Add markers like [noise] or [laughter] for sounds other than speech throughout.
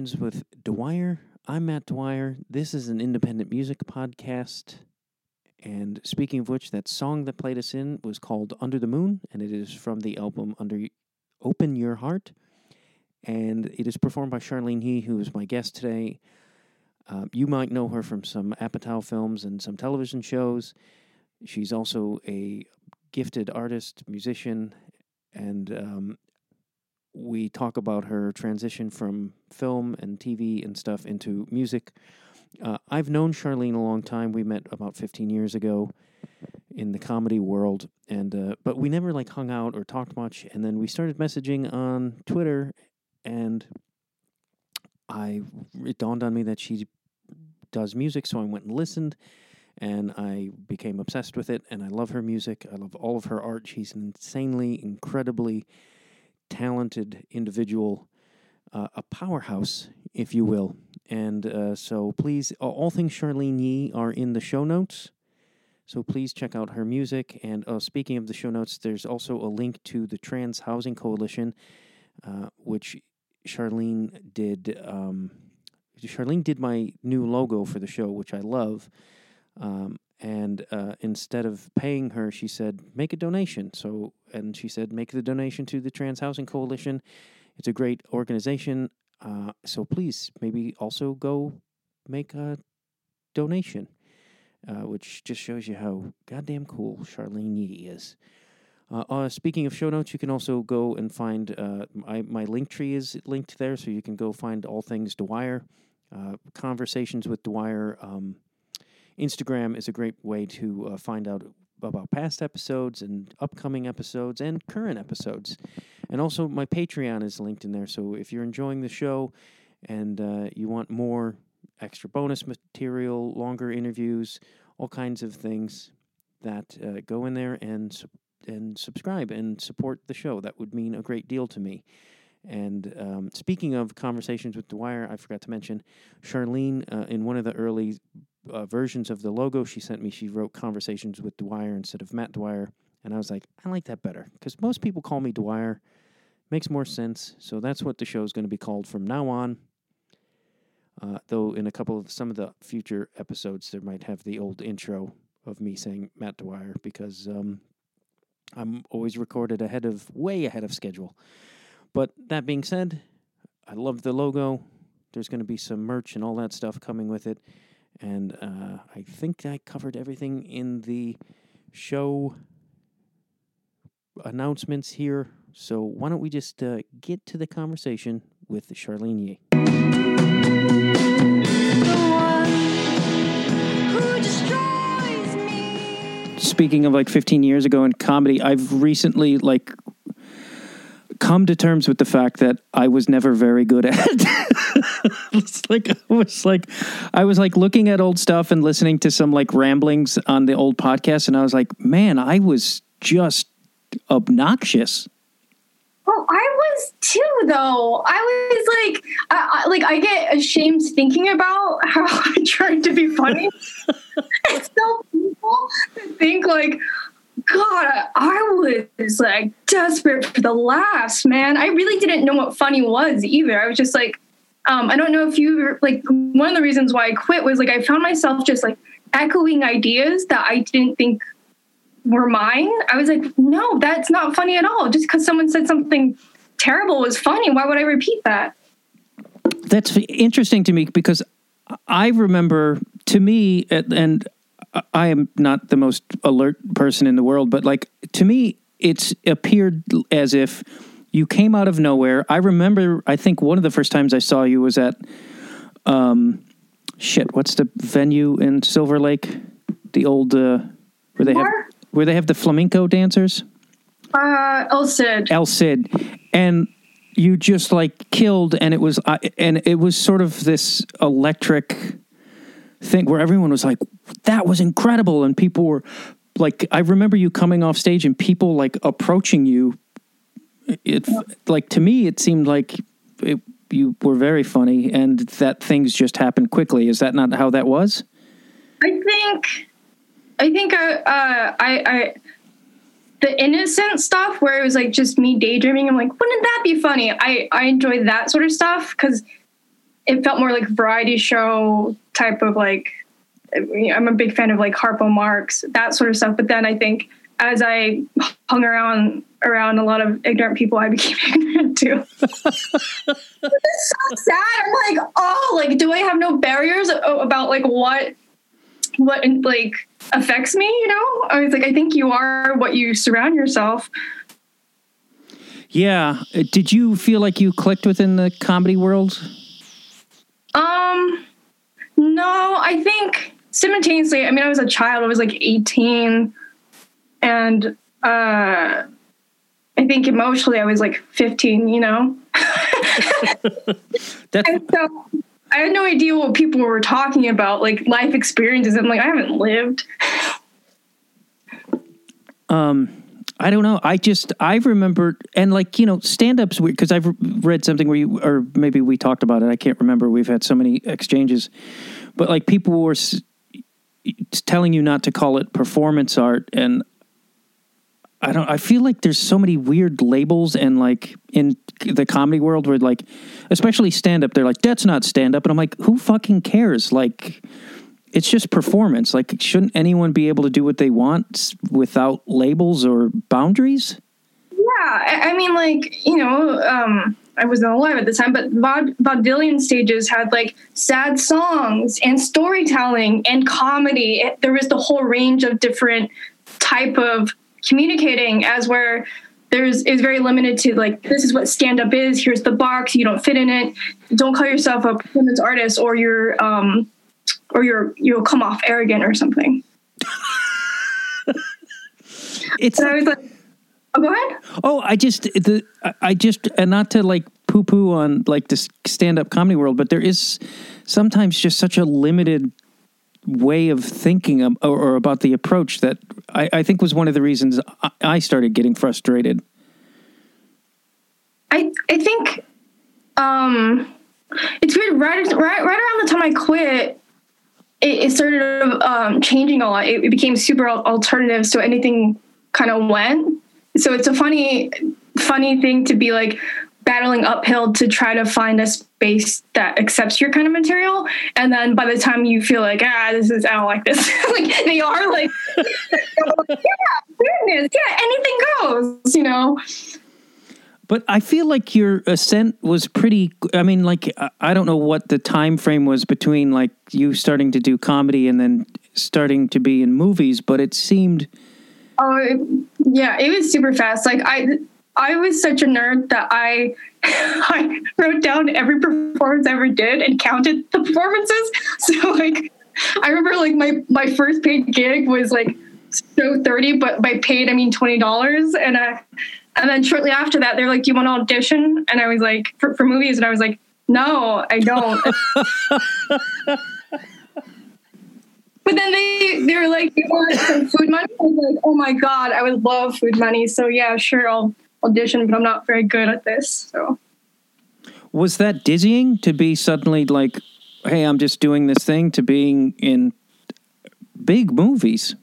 Conversations with Dwyer. I'm Matt Dwyer. This is an independent music podcast. And speaking of which, that song that played us in was called Under the Moon, and it is from the album Under Open Your Heart. And it is performed by Charlene Yi, who is my guest today. Uh, you might know her from some Apatow films and some television shows. She's also a gifted artist, musician, and um, we talk about her transition from film and TV and stuff into music. Uh, I've known Charlene a long time. We met about 15 years ago in the comedy world, and uh, but we never like hung out or talked much. And then we started messaging on Twitter, and I it dawned on me that she does music, so I went and listened, and I became obsessed with it. And I love her music. I love all of her art. She's an insanely, incredibly talented individual, uh, a powerhouse, if you will. And uh, so please, all things Charlene Yi are in the show notes. So please check out her music. And uh, speaking of the show notes, there's also a link to the Trans Housing Coalition, uh, which Charlene did. Um, Charlene did my new logo for the show, which I love. Um, and uh, instead of paying her, she said, "Make a donation." So, and she said, "Make the donation to the Trans Housing Coalition." It's a great organization. Uh, so please, maybe also go make a donation, uh, which just shows you how goddamn cool Charlene Yi is. Uh, uh, speaking of show notes, you can also go and find uh, my my link tree is linked there, so you can go find all things Dwyer, conversations with Dwyer. Um, Instagram is a great way to uh, find out about past episodes and upcoming episodes and current episodes. And also, my Patreon is linked in there. So if you're enjoying the show and uh, you want more extra bonus material, longer interviews, all kinds of things, that uh, go in there and and subscribe and support the show. That would mean a great deal to me. And um, speaking of conversations with Dwyer, I forgot to mention Charlene uh, in one of the early uh, versions of the logo she sent me, she wrote conversations with Dwyer instead of Matt Dwyer. And I was like, I like that better because most people call me Dwyer. Makes more sense. So that's what the show is going to be called from now on. Uh, though in a couple of some of the future episodes, there might have the old intro of me saying Matt Dwyer because um, I'm always recorded ahead of way ahead of schedule. But that being said, I love the logo. There's going to be some merch and all that stuff coming with it. And uh, I think I covered everything in the show announcements here. So why don't we just uh, get to the conversation with Charlene Yi? Speaking of like 15 years ago in comedy, I've recently like come to terms with the fact that I was never very good at. [laughs] it's like I was like I was like looking at old stuff and listening to some like ramblings on the old podcast, and I was like, man, I was just obnoxious. Well, I was too, though. I was like, I, I, like I get ashamed thinking about [laughs] how I tried to be funny. [laughs] it's so people to think like, God, I was like desperate for the laughs, man. I really didn't know what funny was either. I was just like, um, I don't know if you like one of the reasons why I quit was like I found myself just like echoing ideas that I didn't think were mine. I was like, no, that's not funny at all. Just because someone said something terrible was funny, why would I repeat that? That's interesting to me because I remember to me, and I am not the most alert person in the world, but like to me, it's appeared as if you came out of nowhere. I remember, I think one of the first times I saw you was at, um, shit, what's the venue in Silver Lake? The old, uh, where they have, where they have the flamenco dancers? Uh, El Cid. El Cid. And you just like killed, and it was, uh, and it was sort of this electric thing where everyone was like, that was incredible. And people were like, I remember you coming off stage and people like approaching you. It yeah. like to me, it seemed like it, you were very funny and that things just happened quickly. Is that not how that was? I think, I think, I, uh, uh, I, I, the innocent stuff where it was like just me daydreaming. I'm like, wouldn't that be funny? I, I enjoy that sort of stuff because it felt more like variety show type of like I'm a big fan of like Harpo Marx, that sort of stuff. But then I think as I hung around around a lot of ignorant people, I became [laughs] ignorant too. [laughs] it's so sad. I'm like, oh, like, do I have no barriers about like what what like affects me? You know, I was like, I think you are what you surround yourself. Yeah. Did you feel like you clicked within the comedy world? Um, no, I think simultaneously, I mean, I was a child, I was like 18. And uh, I think emotionally, I was like 15, you know? [laughs] That's- and so I had no idea what people were talking about, like life experiences. I'm like, I haven't lived. Um, I don't know. I just I remember and like you know stand ups because I've read something where you or maybe we talked about it. I can't remember. We've had so many exchanges, but like people were telling you not to call it performance art and I don't I feel like there's so many weird labels and like in the comedy world where like especially stand up they're like that's not stand up and I'm like who fucking cares like it's just performance like shouldn't anyone be able to do what they want without labels or boundaries yeah i mean like you know um I wasn't alive at the time, but vaud- vaudevillian stages had like sad songs and storytelling and comedy. There was the whole range of different type of communicating as where there's is very limited to like this is what stand up is. Here's the box. You don't fit in it. Don't call yourself a performance artist, or you're um, or you're you'll come off arrogant or something. it's. I was like, Oh, go ahead. Oh, I just the I just and not to like poo poo on like the stand up comedy world, but there is sometimes just such a limited way of thinking or, or about the approach that I, I, think was one of the reasons I started getting frustrated. I I think um, it's weird. Right, right, right around the time I quit, it, it started um, changing a lot. It, it became super alternative, so anything kind of went so it's a funny funny thing to be like battling uphill to try to find a space that accepts your kind of material and then by the time you feel like ah this is i don't like this [laughs] like they are like [laughs] yeah goodness, yeah anything goes you know but I feel like your ascent was pretty. I mean, like I don't know what the time frame was between like you starting to do comedy and then starting to be in movies, but it seemed Oh, yeah, it was super fast. Like I, I was such a nerd that I, [laughs] I wrote down every performance I ever did and counted the performances. [laughs] So like, I remember like my my first paid gig was like so thirty, but by paid I mean twenty dollars, and I, and then shortly after that they're like, "Do you want to audition?" And I was like, for, for movies, and I was like, "No, I don't." [laughs] But then they they were like, "You want some food money?" I was like, "Oh my god, I would love food money." So yeah, sure, I'll audition, but I'm not very good at this. So was that dizzying to be suddenly like, "Hey, I'm just doing this thing," to being in big movies?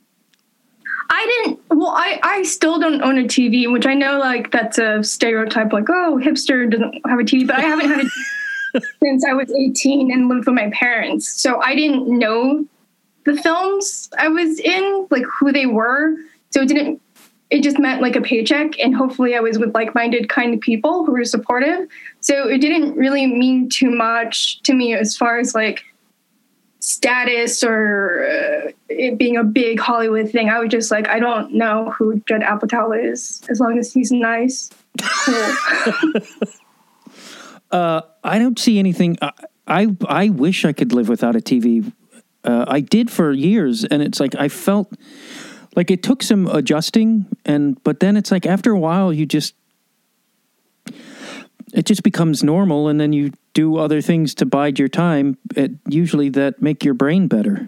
I didn't. Well, I I still don't own a TV, which I know like that's a stereotype. Like, oh, hipster doesn't have a TV, but I haven't had it [laughs] since I was 18 and lived with my parents. So I didn't know the films I was in, like who they were. So it didn't it just meant like a paycheck and hopefully I was with like-minded kind people who were supportive. So it didn't really mean too much to me as far as like status or uh, it being a big Hollywood thing. I was just like, I don't know who Judd Apatow is, as long as he's nice. [laughs] uh, I don't see anything. I, I I wish I could live without a TV uh, I did for years, and it's like I felt like it took some adjusting, and but then it's like after a while you just it just becomes normal, and then you do other things to bide your time. It, usually that make your brain better.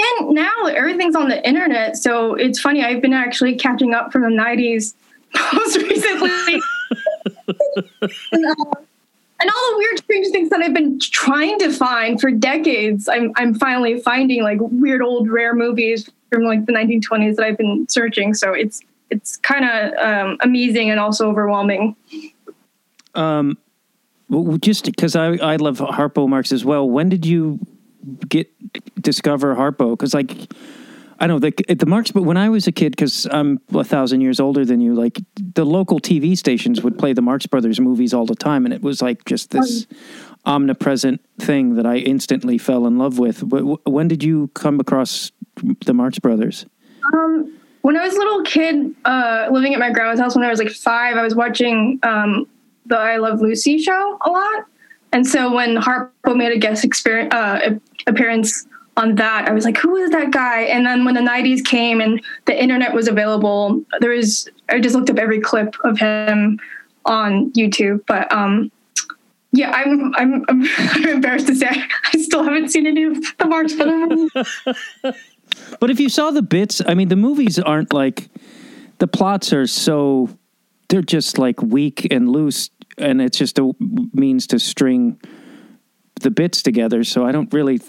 And now everything's on the internet, so it's funny. I've been actually catching up from the '90s most [laughs] recently. [laughs] and, uh, and all the weird strange things that I've been trying to find for decades, I'm I'm finally finding like weird old rare movies from like the 1920s that I've been searching. So it's it's kind of um, amazing and also overwhelming. Um, Well, just because I, I love Harpo Marx as well. When did you get discover Harpo? Because like I don't know the the Marx, but when I was a kid, because I'm a thousand years older than you, like the local TV stations would play the Marx Brothers movies all the time, and it was like just this omnipresent thing that I instantly fell in love with. But when did you come across the Marx Brothers? Um, when I was a little kid, uh, living at my grandma's house when I was like five, I was watching um, the I Love Lucy show a lot. And so when Harpo made a guest experience, uh, appearance on that, I was like, who is that guy? And then when the 90s came and the internet was available, there was, I just looked up every clip of him on YouTube. But um, yeah, I'm, I'm, I'm, [laughs] I'm embarrassed to say I still haven't seen any of the Marx Brothers. [laughs] But if you saw the bits, I mean, the movies aren't like the plots are so they're just like weak and loose, and it's just a means to string the bits together. So I don't really.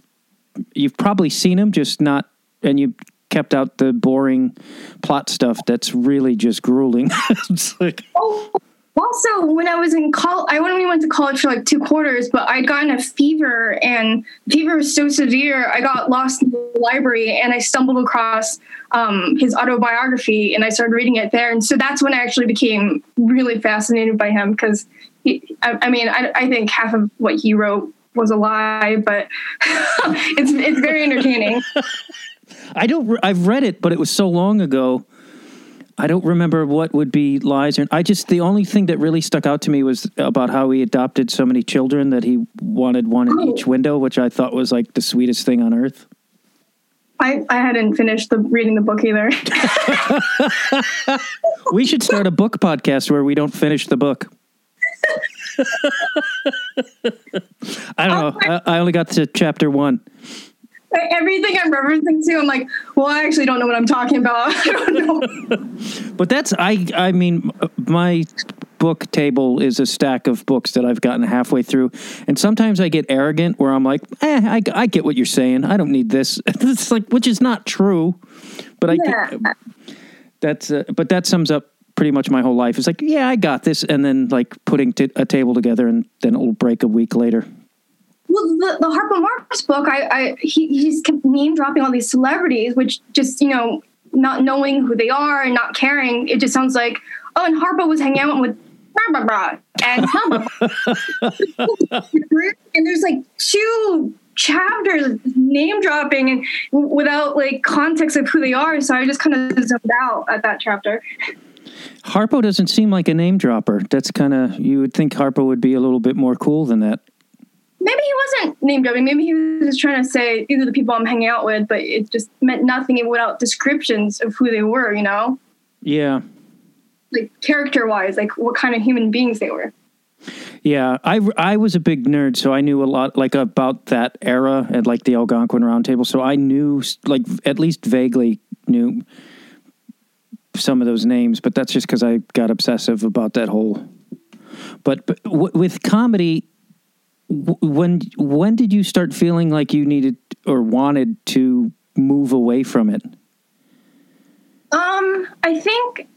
You've probably seen them, just not, and you kept out the boring plot stuff. That's really just grueling. [laughs] like Oh, also, when I was in college, I only went to college for like two quarters, but I'd gotten a fever, and fever was so severe, I got lost in the library, and I stumbled across um, his autobiography, and I started reading it there, and so that's when I actually became really fascinated by him because, I, I mean, I, I think half of what he wrote was a lie, but [laughs] it's it's very entertaining. [laughs] I don't. I've read it, but it was so long ago. I don't remember what would be lies. Or I just the only thing that really stuck out to me was about how he adopted so many children that he wanted one in Oh. each window, which I thought was like the sweetest thing on earth. I, I hadn't finished the reading the book either. [laughs] We should start a book podcast where we don't finish the book. I don't know. I, I only got to chapter one. Everything I'm referencing to, I'm like, well, I actually don't know what I'm talking about. [laughs] I don't know. [laughs] But that's I. I mean, my book table is a stack of books that I've gotten halfway through, and sometimes I get arrogant where I'm like, "Eh, I, I get what you're saying. I don't need this." [laughs] It's like, which is not true, but I. Yeah. Get, that's uh, but that sums up pretty much my whole life. It's like, yeah, I got this, and then like putting t- a table together, and then it will break a week later. Well, the, the Harpo Marx book, I, I he, he just kept name dropping all these celebrities, which just you know, not knowing who they are and not caring, it just sounds like, oh, and Harpo was hanging out with blah blah blah, and blah, [laughs] and there's like two chapters name dropping and without like context of who they are. So I just kind of zoned out at that chapter. Harpo doesn't seem like a name dropper. That's kind of you would think Harpo would be a little bit more cool than that. Maybe he wasn't name dropping. Maybe he was just trying to say these are the people I'm hanging out with, but it just meant nothing without descriptions of who they were. You know, Yeah. like character wise, like what kind of human beings they were. Yeah, I, I was a big nerd, so I knew a lot like about that era and like the Algonquin Roundtable. So I knew like at least vaguely knew some of those names, but that's just because I got obsessive about that whole. But, but w- with comedy, w- when when did you start feeling like you needed or wanted to move away from it? Um, I think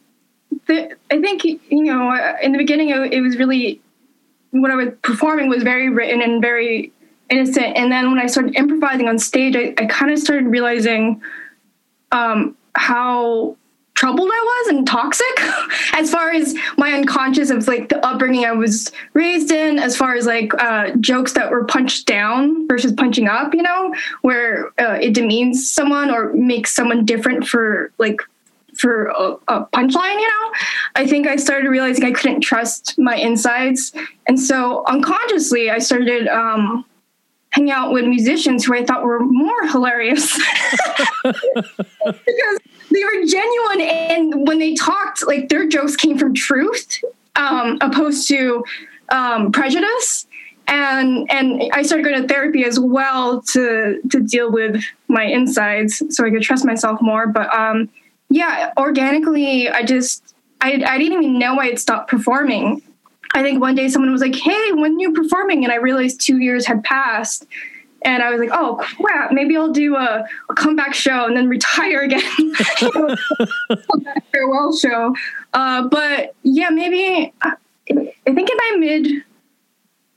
the I think you know uh, in the beginning it, it was really what I was performing was very written and very innocent, and then when I started improvising on stage, I, I kind of started realizing um, how troubled I was and toxic [laughs] as far as my unconscious of like the upbringing I was raised in, as far as like uh, jokes that were punched down versus punching up, you know, where uh, it demeans someone or makes someone different for like for a, a punchline, you know, I think I started realizing I couldn't trust my insides. And so unconsciously, I started um, hanging out with musicians who I thought were more hilarious [laughs] because they were genuine. And when they talked, like their jokes came from truth um, opposed to um, prejudice. And and I started going to therapy as well to to deal with my insides, so I could trust myself more. But um, yeah, organically, I just I, I didn't even know I had stopped performing. I think one day someone was like, "Hey, when are you performing?" And I realized two years had passed, and I was like, "Oh crap, maybe I'll do a, a comeback show and then retire again, [laughs] farewell show." Uh, but yeah, maybe I, I think in my mid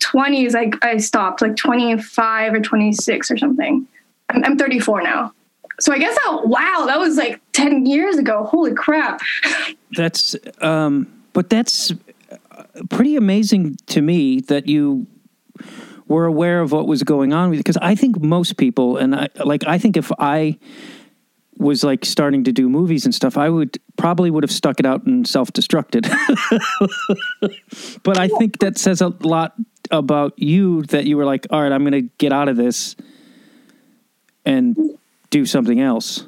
20s, I, I stopped, like 25 or 26 or something. I'm, I'm 34 now. So I guess that, wow, that was like 10 years ago. Holy crap. [laughs] That's, um, but that's pretty amazing to me that you were aware of what was going on because I think most people, and I, like, I think if I, was like starting to do movies and stuff, I would probably would have stuck it out and self destructed. [laughs] but I think that says a lot about you that you were like, all right, I'm going to get out of this and do something else.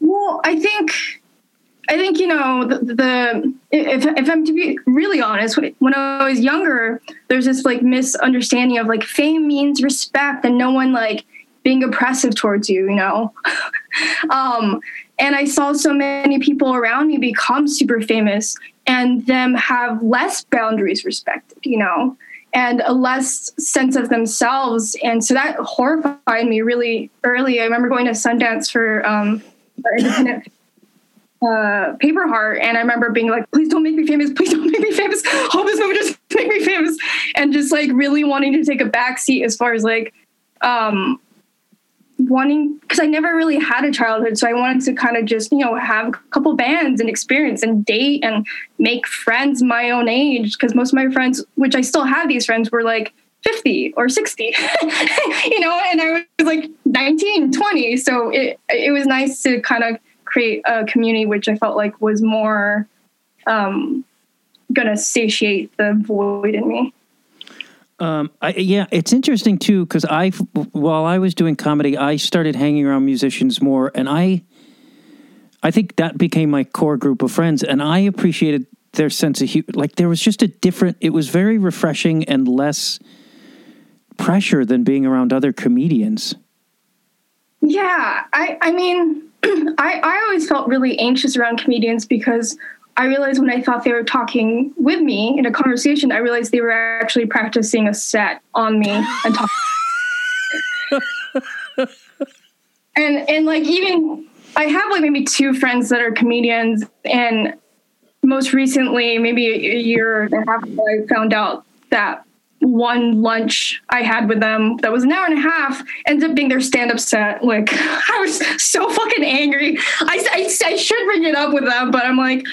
Well, I think, I think you know the, the if if I'm to be really honest, when I was younger, there's this like misunderstanding of like fame means respect, and no one like being oppressive towards you, you know. [laughs] um, and I saw so many people around me become super famous and them have less boundaries respected, you know, and a less sense of themselves. And so that horrified me really early. I remember going to Sundance for um, independent uh, Paper Heart, and I remember being like, "Please don't make me famous! Please don't [laughs] make me famous! Hope this movie just [laughs] make me famous!" And just like really wanting to take a backseat as far as like um, wanting because I never really had a childhood, so I wanted to kind of just you know have a couple bands and experience and date and make friends my own age because most of my friends, which I still have these friends, were like 50 or 60 [laughs] you know and i was like 19 20 so it it was nice to kind of create a community which i felt like was more um gonna satiate the void in me um, I, yeah, it's interesting too because I, while I was doing comedy, I started hanging around musicians more, and I, I think that became my core group of friends, and I appreciated their sense of humor. Like there was just a different. It was very refreshing and less pressure than being around other comedians. Yeah, I, I mean, [clears throat] I, I always felt really anxious around comedians because I realized when I thought they were talking with me in a conversation, I realized they were actually practicing a set on me and talking. [laughs] and and like even I have like maybe two friends that are comedians, and most recently, maybe a year and a half ago, I found out that one lunch I had with them that was an hour and a half ended up being their stand up set. Like, [laughs] I was so fucking angry. I, I, I should bring it up with them, but I'm like,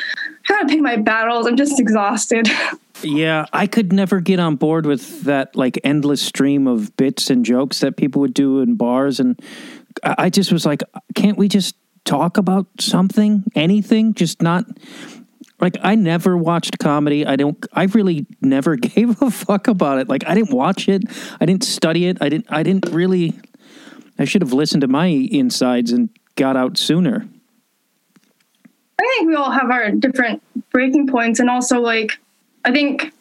I gotta pick my battles. I'm just exhausted. Yeah, I could never get on board with that like endless stream of bits and jokes that people would do in bars, and I just was like, can't we just talk about something, anything? Just not like I never watched comedy. I don't. I really never [laughs] gave a fuck about it. Like I didn't watch it. I didn't study it. I didn't. I didn't really. I should have listened to my insides and got out sooner. I think we all have our different breaking points, and also like I think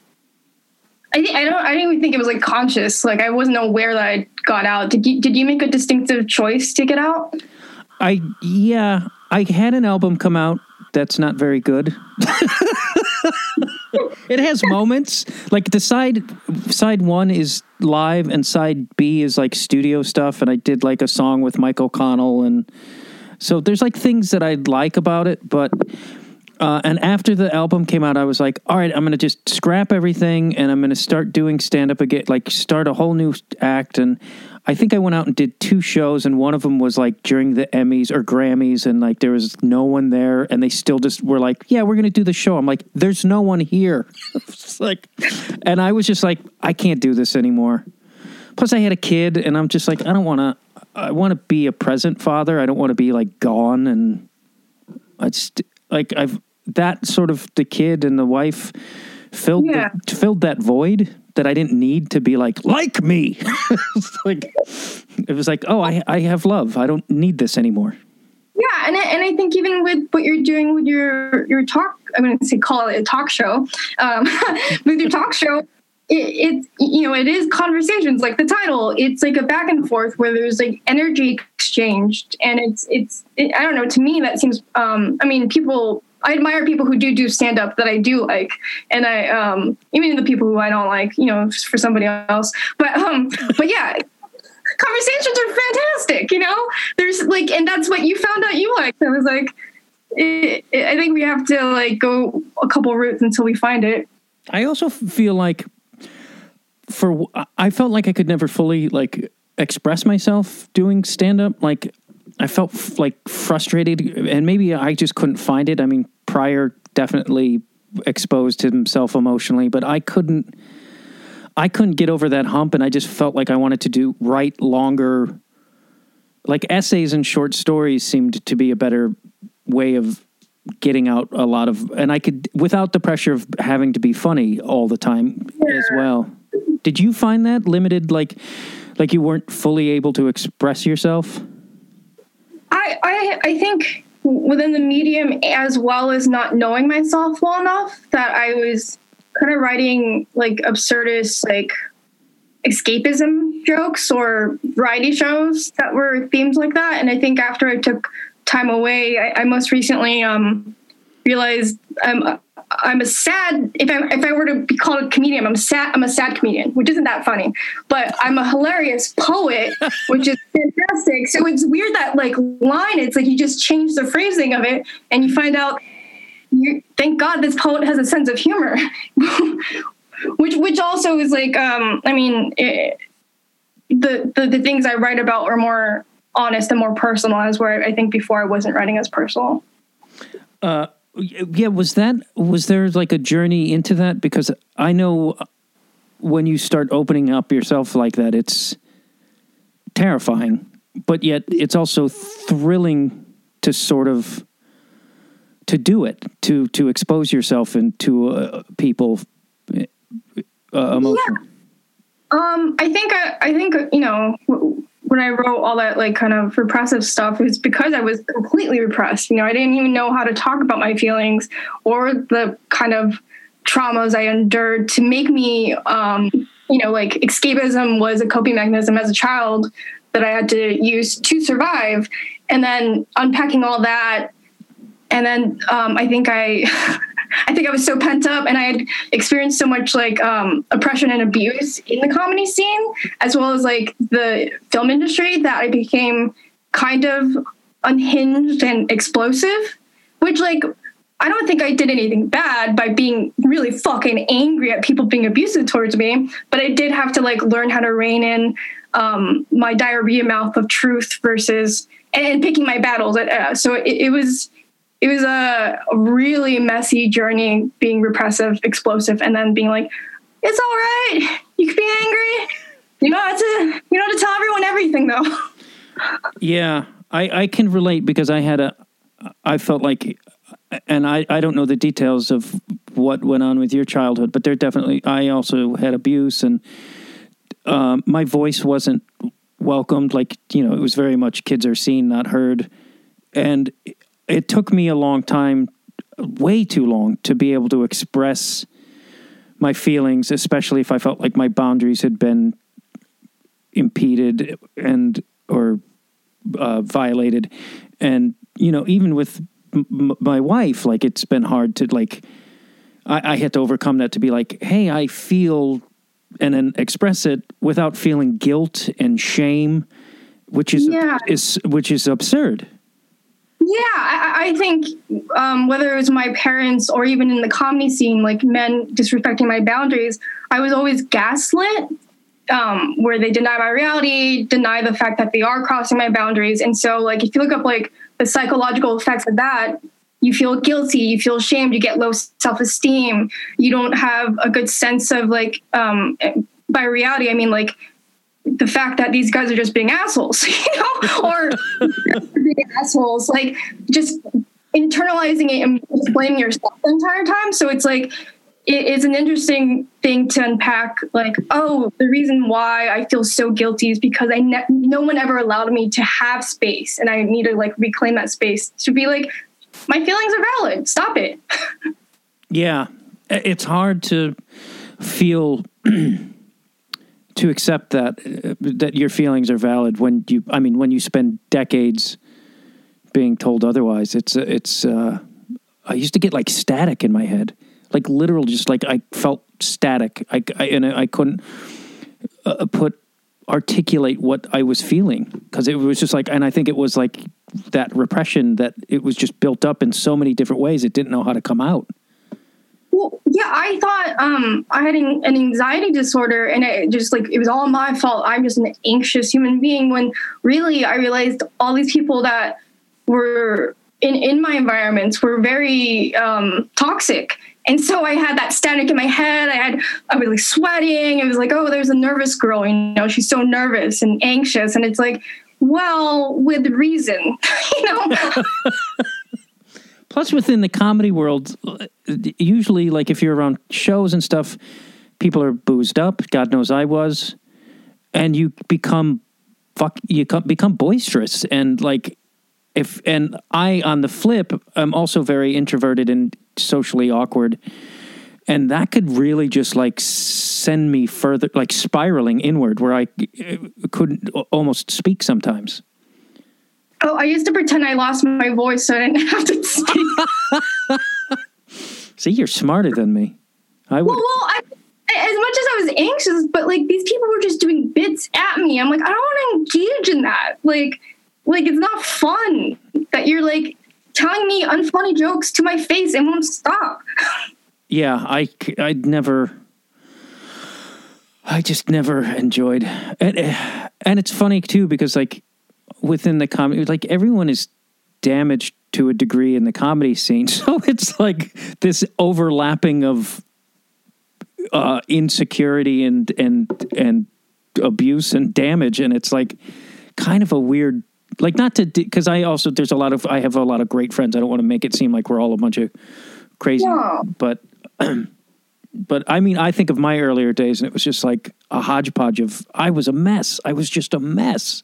I think I don't I didn't even think it was like conscious. Like I wasn't aware that I got out. Did you did you make a distinctive choice to get out? I yeah, I had an album come out that's not very good. it has moments like the side side one is live and side B is like studio stuff and I did like a song with Mike O'Connell and so there's like things that I like about it, but uh, and after the album came out, I was like, all right, I'm going to just scrap everything and I'm going to start doing stand up again, like start a whole new act. And I think I went out and did two shows, and one of them was like during the Emmys or Grammys, and like there was no one there, and they still just were like, yeah, we're to do the show. I'm like, there's no one here. [laughs] like, and I was just like, I can't do this anymore. Plus, I had a kid, and I'm just like, I don't want to. I want to be a present father. I don't want to be like gone and I just like I've that sort of the kid and the wife filled Yeah. the, filled that void that I didn't need to be like like me. [laughs] It's like it was like oh I I have love. I don't need this anymore. Yeah, and I, and I think even with what you're doing with your your talk, I'm going to say call it a talk show. Um, [laughs] with your talk show, it, it you know it is conversations like the title. It's like a back and forth where there's like energy exchanged, and it's it's it, I don't know. To me, that seems. Um, I mean, people. I admire people who do do stand up that I do like, and I um, even the people who I don't like, you know, for somebody else. But um, but yeah, conversations are fantastic you know there's like and that's what you found out you liked i was like it, it, i think we have to like go a couple routes until we find it I also feel like for I felt like I could never fully like express myself doing stand up. Like I felt f- like frustrated, and maybe I just couldn't find it. I mean, Pryor definitely exposed himself emotionally, but I couldn't. I couldn't get over that hump, and I just felt like I wanted to do write longer. Like essays and short stories seemed to be a better way of getting out a lot of, and I could without the pressure of having to be funny all the time as well. Did you find that limited, like, like you weren't fully able to express yourself? I, I think within the medium as well as not knowing myself well enough that I was kind of writing like absurdist like escapism jokes or variety shows that were themes like that. And I think after I took time away, I, I most recently um, realized I'm I'm a sad if I if I were to be called a comedian, I'm sad I'm a sad comedian, which isn't that funny. But I'm a hilarious poet, [laughs] which is fantastic. So it's weird that like line, it's like you just change the phrasing of it and you find out you thank God this poet has a sense of humor. [laughs] which which also is like um I mean it, the, the the things I write about are more honest and more personal as where I think before I wasn't writing as personal. Uh yeah was that was there like a journey into that because i know when you start opening up yourself like that it's terrifying but yet it's also thrilling to sort of to do it to to expose yourself and to uh, people uh, emotion yeah. um i think I, I think you know when I wrote all that like kind of repressive stuff, it was because I was completely repressed. You know, I didn't even know how to talk about my feelings or the kind of traumas I endured to make me, um, you know, like escapism was a coping mechanism as a child that I had to use to survive. And then unpacking all that. And then um, I think I [laughs] I think I was so pent up and I had experienced so much like um, oppression and abuse in the comedy scene, as well as like the film industry, that I became kind of unhinged and explosive, which like I don't think I did anything bad by being really fucking angry at people being abusive towards me, but I did have to like learn how to rein in um, my diarrhea mouth of truth versus and, picking my battles. Uh, so it, it was it was a really messy journey being repressive, explosive, and then being like, it's all right. You can be angry. You have to you don't to tell everyone everything though. [laughs] Yeah. I, I can relate because I had a I felt like and I, I don't know the details of what went on with your childhood, but there definitely I also had abuse and um, my voice wasn't welcomed. Like you know, it was very much kids are seen, not heard, and it took me a long time, way too long, to be able to express my feelings, especially if I felt like my boundaries had been impeded and or uh, violated. And you know, even with m- my wife, like it's been hard to like. I, I had to overcome that to be like, hey, I feel, and then express it without feeling guilt and shame, which is yeah. is which is absurd. Yeah, I, I think um, whether it was my parents or even in the comedy scene, like men disrespecting my boundaries, I was always gaslit, um, where they deny my reality, deny the fact that they are crossing my boundaries. And so, like, if you look up like the psychological effects of that, you feel guilty, you feel ashamed, you get low self esteem, you don't have a good sense of like, um, by reality, I mean like the fact that these guys are just being assholes, [laughs] you know, or being assholes, like just internalizing it and just blaming yourself the entire time. So it's like it's an interesting thing to unpack. Like, oh, the reason why I feel so guilty is because I ne- no one ever allowed me to have space, and I need to like reclaim that space to be like, my feelings are valid. Stop it. [laughs] yeah, it's hard to feel [clears throat] to accept that uh, that your feelings are valid when you I mean when you spend decades being told otherwise it's uh, it's uh, I used to get like static in my head. Like literal just like I felt static. I, I and I couldn't uh, put articulate what I was feeling. Because it was just like and I think it was like that repression that it was just built up in so many different ways it didn't know how to come out Well, yeah, I thought um, I had an, an anxiety disorder, and it just like it was all my fault. I'm just an anxious human being. When really, I realized all these people that were in in my environments were very um, toxic, and so I had that static in my head. I had I was like sweating. It was like, oh, there's a nervous girl. You know, she's so nervous and anxious, and it's like, well, with reason, [laughs] you know. [laughs] Plus, within the comedy world, usually, like if you're around shows and stuff, people are boozed up. God knows I was, and you become fuck. You become boisterous and like if and I on the flip, I'm also very introverted and socially awkward, and that could really just like send me further, like spiraling inward, where I uh, couldn't almost speak sometimes. Oh, I used to pretend I lost my voice so I didn't have to speak. [laughs] See, you're smarter than me. I would. Well, well I, as much as I was anxious, but like these people were just doing bits at me. I'm like, I don't want to engage in that. Like, like it's not fun that you're like telling me unfunny jokes to my face and won't stop. yeah, I I'd never. I just never enjoyed, and and it's funny too because like within the comedy, like everyone is damaged to a degree in the comedy scene. [laughs] So it's like this overlapping of uh, insecurity and and and abuse and damage, and it's like kind of a weird. Like not to because I also there's a lot of I have a lot of great friends. I don't want to make it seem like we're all a bunch of crazy, but [clears throat] but I mean I think of my earlier days and it was just like a hodgepodge of I was a mess. I was just a mess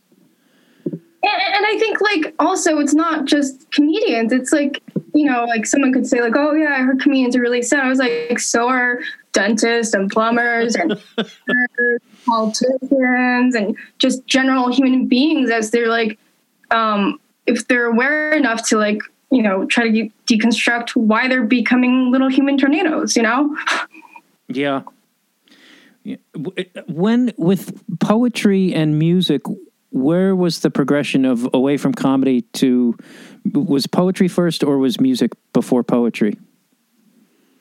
and I think like also it's not just comedians. It's like you know like someone could say like oh yeah I heard comedians are really sad. I was like so are dentists and plumbers and [laughs] politicians and just general human beings as they're like um, if they're aware enough to like you know try to deconstruct why they're becoming little human tornadoes. You know. [laughs] Yeah. When with poetry and music, where was the progression of away from comedy to was poetry first or was music before poetry?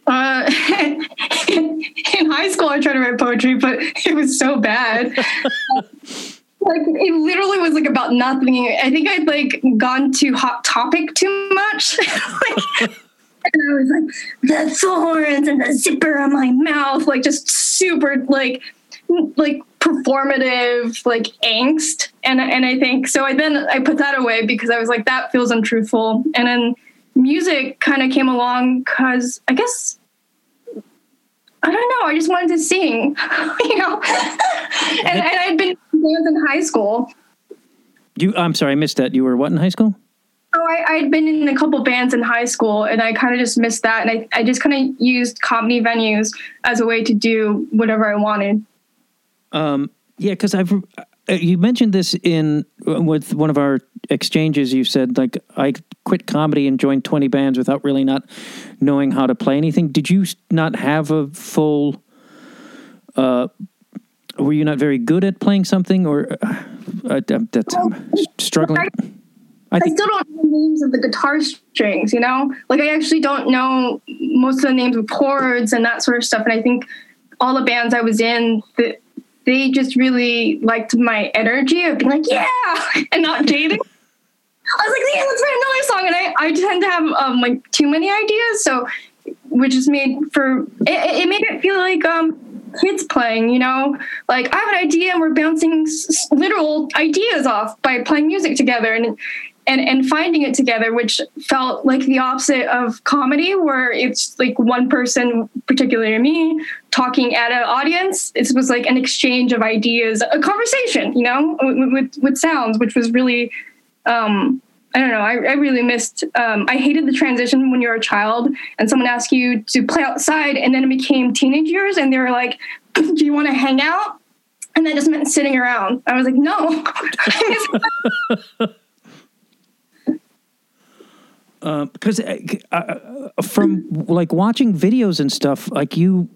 Uh, [laughs] in, high school, I tried to write poetry, but [laughs] it was so bad. [laughs] like it literally was like about nothing. I think I'd like gone to hot topic too much. like, and I was like the thorns and the zipper on my mouth, like just super like like performative like angst. And and I think so I then I put that away because I was like that feels untruthful. And then music kind of came along cuz I guess I don't know I just wanted to sing [laughs] you know? [laughs] And, and I'd been bands in high school. You I'm sorry I missed that. You were what in high school? Oh, I, I'd been in a couple bands in high school and I kind of just missed that. And I, I just kind of used comedy venues as a way to do whatever I wanted. Um, yeah, because I've uh, you mentioned this in with one of our exchanges. You said like I quit comedy and joined twenty bands without really not knowing how to play anything. Did you not have a full? Uh, were you not very good at playing something, or uh, uh, that's I'm struggling? I, I, still don't know the names of the guitar strings. You know, like I actually don't know most of the names of chords and that sort of stuff. And I think all the bands I was in, the, they just really liked my energy of being like, yeah, [laughs] and not [laughs] dating. I was like, yeah, let's write another song. And I, I tend to have um, like too many ideas. So, which is made for, it, it made it feel like um, kids playing, you know? Like, I have an idea and we're bouncing s- literal ideas off by playing music together. And and and finding it together which felt like the opposite of comedy where it's like one person particularly me talking at an audience it was like an exchange of ideas a conversation you know with with, sounds which was really um I don't know. I, I really missed. Um, I hated the transition when you're a child and someone asks you to play outside, and then it became teenage years, and they were like, "Do you want to hang out?" And that just meant sitting around. I was like, "No." [laughs] [laughs] because uh, uh, uh, from like watching videos and stuff, like you,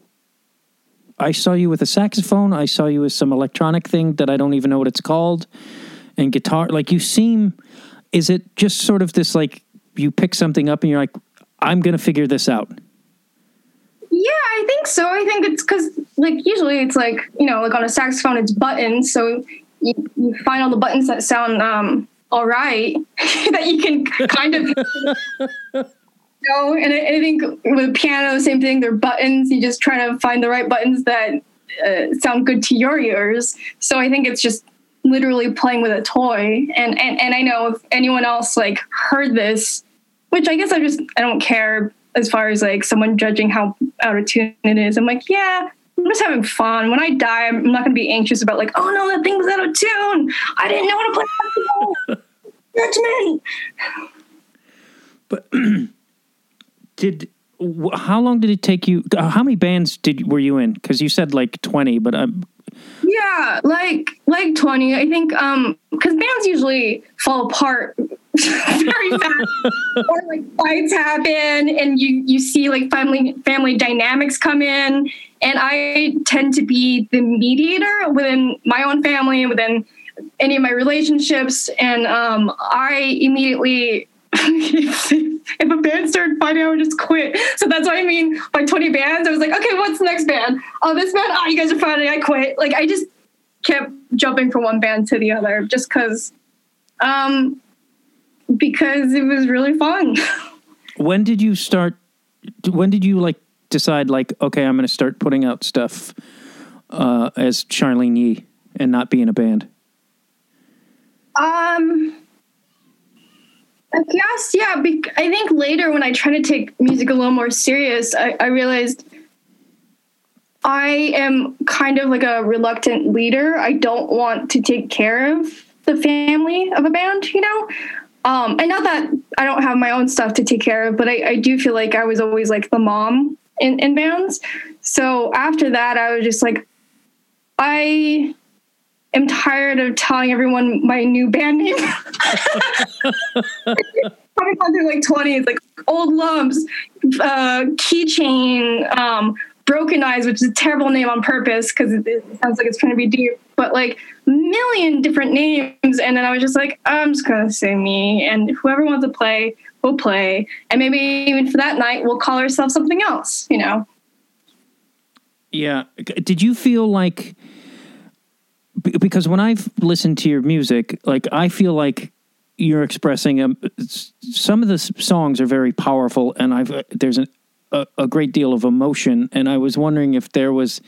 I saw you with a saxophone. I saw you with some electronic thing that I don't even know what it's called, and guitar. Like you seem, is it just sort of this like you pick something up and you're like, I'm gonna figure this out. Yeah, I think so. I think it's because, like, usually it's like, you know, like on a saxophone, it's buttons. So you, you find all the buttons that sound um, all right [laughs] that you can kind of. [laughs] You know, and I, I think with piano, same thing. They're buttons. You just try to find the right buttons that uh, sound good to your ears. So I think it's just literally playing with a toy. And, and and I know if anyone else like heard this, which I guess I just I don't care as far as like someone judging how out of tune it is. I'm like, yeah, I'm just having fun. When I die, I'm not going to be anxious about like, oh no, that thing was out of tune. I didn't know how to play [laughs] Judgment. But [clears throat] did how long did it take you? uh, How many bands did were you in? Because you said like twenty, but um, Yeah, like like 20. I think um because bands usually fall apart [laughs] very fast. [laughs] or like fights happen and you you see like family family dynamics come in. And I tend to be the mediator within my own family and within any of my relationships. And um I immediately [laughs] if, a band started fighting, I would just quit. So that's what I mean by 20 bands. I was like, okay, what's the next band? Oh, this band. Oh, you guys are fighting. I quit. Like I just kept jumping from one band to the other just because, um, because it was really fun. [laughs] when did you start? When did you like decide like okay, I'm going to start putting out stuff uh, as Charlene Yi and not be in a band? Um, I guess yeah. I think later when I tried to take music a little more serious, I, I realized I am kind of like a reluctant leader. I don't want to take care of the family of a band, you know. Um, and not that I don't have my own stuff to take care of, but I, I do feel like I was always like the mom in, in bands. So after that, I was just like, I am tired of telling everyone my new band name. [laughs] Probably gone through like 20. It's like old lumps, uh, keychain, um, broken eyes, which is a terrible name on purpose because it, it sounds like it's trying to be deep, but like million different names. And then I was just like, I'm just gonna say me, and whoever wants to play we'll play, and maybe even for that night we'll call ourselves something else, you know. Yeah. Did you feel like be- because when I've listened to your music, like I feel like you're expressing um, some of the songs are very powerful, and I've uh, there's a a great deal of emotion, and I was wondering if there was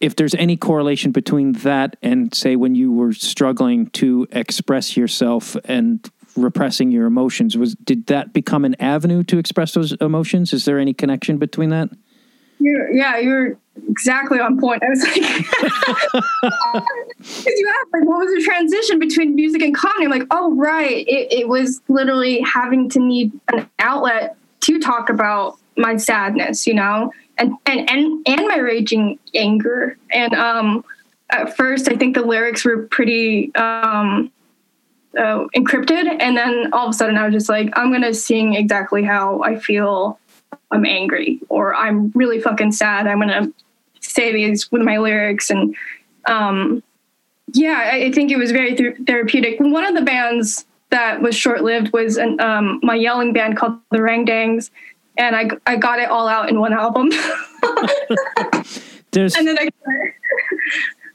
if there's any correlation between that and say when you were struggling to express yourself and repressing your emotions. Was did that become an avenue to express those emotions? Is there any connection between that You're, yeah, you're exactly on point. I was like, [laughs] because you asked, like, what was the transition between music and comedy? I'm like, oh, right. It, it was literally having to need an outlet to talk about my sadness, you know, and and and and my raging anger. And um, at first, I think the lyrics were pretty um, uh, encrypted, and then all of a sudden, I was just like, I'm gonna sing exactly how I feel I'm angry or I'm really fucking sad. I'm gonna say these with my lyrics and um, yeah, I, I think it was very th- therapeutic. One of the bands that was short lived was an, um, my yelling band called the Rangdangs, and I I got it all out in one album. [laughs] there's and then I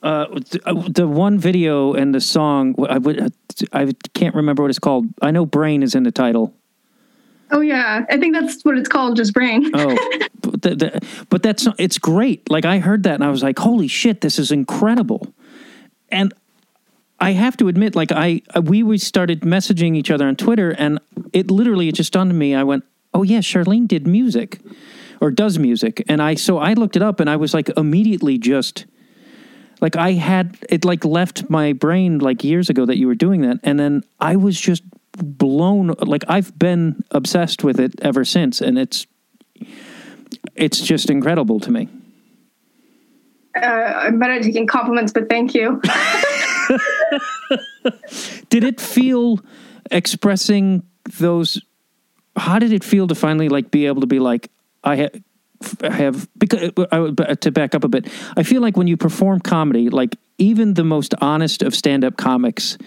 [laughs] uh, uh, the one video and the song I would I can't remember what it's called. I know "Brain" is in the title. Oh yeah, I think that's what it's called, just brain. Oh, [laughs] but, the, the, but that's it's great. Like I heard that and I was like, "Holy shit, this is incredible!" And I have to admit, like I uh, we we started messaging each other on Twitter, and it literally it just dawned on me. I went, "Oh yeah, Charlene did music, or does music," and I so I looked it up, and I was like immediately just like I had it like left my brain like years ago that you were doing that, and then I was just blown. Like I've been obsessed with it ever since, and it's it's just incredible to me. Uh, I'm at taking compliments, but thank you. [laughs] Did it feel expressing those? How did it feel to finally like be able to be like I ha- I have because to back up a bit. I feel like when you perform comedy, like even the most honest of stand-up comics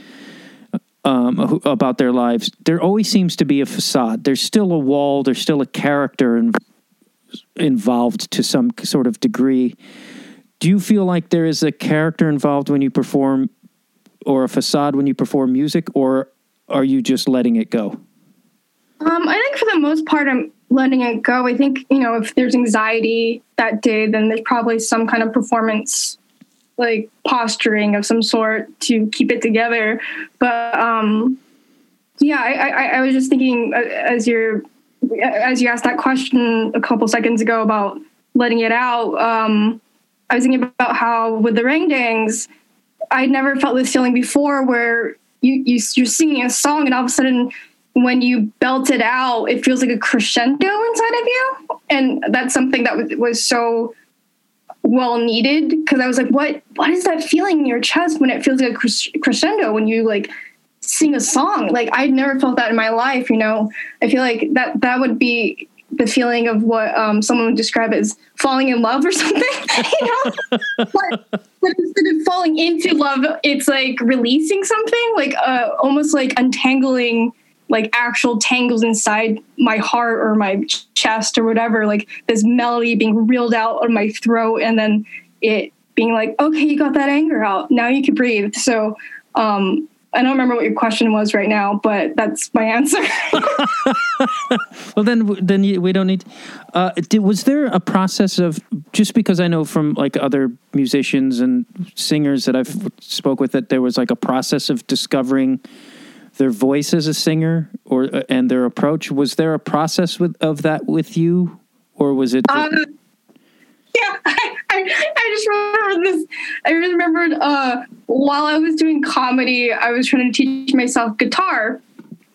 um, about their lives, there always seems to be a facade. There's still a wall. There's still a character and involved to some sort of degree. Do you feel like there is a character involved when you perform, or a facade when you perform music, or are you just letting it go? Um, I think for the most part, I'm letting it go. I think you know if there's anxiety that day, then there's probably some kind of performance like posturing of some sort to keep it together. But um, yeah, I, I, I was just thinking uh, as you're as you asked that question a couple seconds ago about letting it out. Um, I was thinking about how with the rangdangs, I'd never felt this feeling before, where you, you you're singing a song and all of a sudden when you belt it out, it feels like a crescendo inside of you, and that's something that was, was so well needed because I was like, what what is that feeling in your chest when it feels like a crescendo when you like sing a song? Like I'd never felt that in my life. You know, I feel like that that would be the feeling of what um, someone would describe as falling in love or [laughs] something. you know, but, but, instead of falling into love, it's like releasing something, like uh, almost like untangling like actual tangles inside my heart or my chest or whatever, like this melody being reeled out of my throat and then it being like, okay, you got that anger out. Now you can breathe. So, um, I don't remember what your question was right now, but that's my answer. [laughs] well, then, then we don't need. Uh, did, was there a process of just because I know from like other musicians and singers that I've spoke with that there was like a process of discovering their voice as a singer or uh, and their approach was there a process with of that with you? Or was it um, yeah [laughs] I, I, I, just remember this. I remembered uh, while i was doing comedy i was trying to teach myself guitar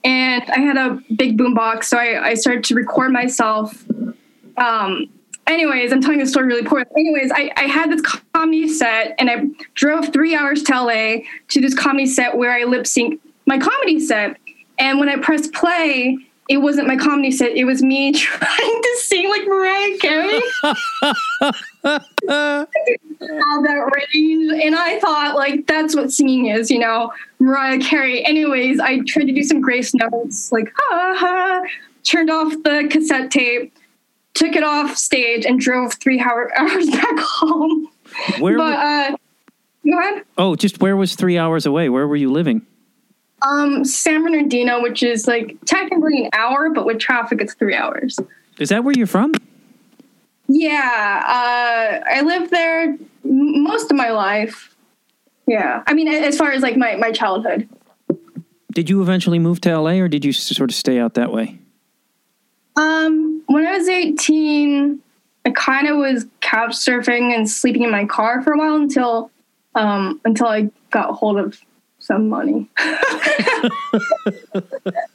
and i had a big boombox so I, I started to record myself. Um, anyways i'm telling the story really poorly. anyways I, I had this comedy set and i drove three hours to la to this comedy set where i lip sync my comedy set. And when I pressed play, it wasn't my comedy set. It was me [laughs] trying to sing like Mariah Carey. [laughs] Have that range, and I thought like that's what singing is, you know, Mariah Carey. Anyways, I tried to do some grace notes, like ha ha. Turned off the cassette tape, took it off stage, and drove three hour, [laughs] hours back home. Where? But uh, go ahead. Oh, just where was three hours away? Where were you living? Um, San Bernardino, which is like technically an hour, but with traffic, it's three hours. Is that where you're from? Yeah, uh, I lived there most of my life. Yeah, I mean, as far as like my my childhood. Did you eventually move to LA, or did you sort of stay out that way? Um, when I was eighteen, I kind of was couch surfing and sleeping in my car for a while until um, until I got hold of some money. [laughs] well,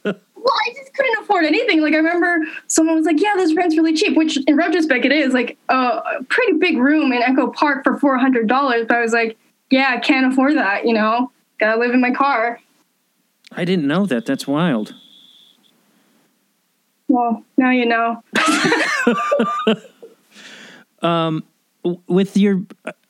I just couldn't afford anything. Like I remember someone was like, "Yeah, this rent's really cheap," which in retrospect it is like a pretty big room in Echo Park for four hundred dollars. But I was like, "Yeah, I can't afford that. You know, gotta live in my car." I didn't know that. That's wild. Well, now you know. [laughs] um, with your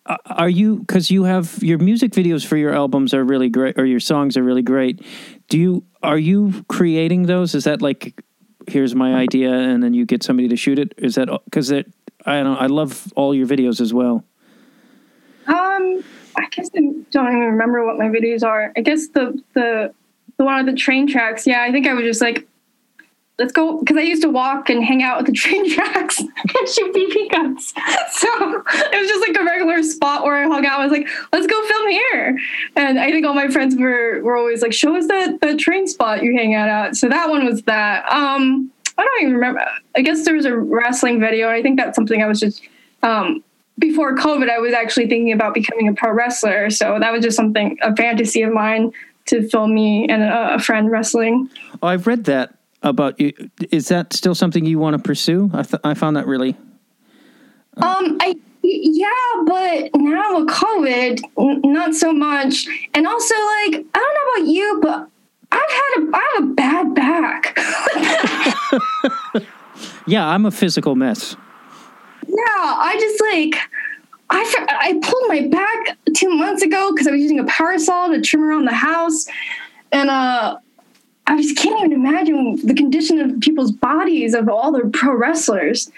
are you because you have your music videos for your albums are really great or your songs are really great. Do you are you creating those? Is that like here's my idea and then you get somebody to shoot it? Is that because i don't i love all your videos as well. Um i guess i don't even remember what my videos are. I guess the the the one of the train tracks. Yeah i think i was just like let's go because I used to walk and hang out at the [laughs] train tracks and shoot BB guns. So it was just like a regular spot where I hung out. I was like, let's go film here. And I think all my friends were were always like, show us that the train spot you hang out at. So that one was that. Um, I don't even remember. I guess there was a wrestling video. I think that's something I was just um, before COVID. I was actually thinking about becoming a pro wrestler. So that was just something a fantasy of mine to film me and a, a friend wrestling. Oh, I've read that about you. Is that still something you want to pursue? I th- I found that really. Uh, um, I yeah, but now with COVID, n- not so much. And also, like, I don't know about you, but I've had a I have a bad back. [laughs] [laughs] yeah, I'm a physical mess. Yeah, I just like I I pulled my back two months ago because I was using a power saw to trim around the house, and uh I just can't even imagine the condition of people's bodies of all the pro wrestlers.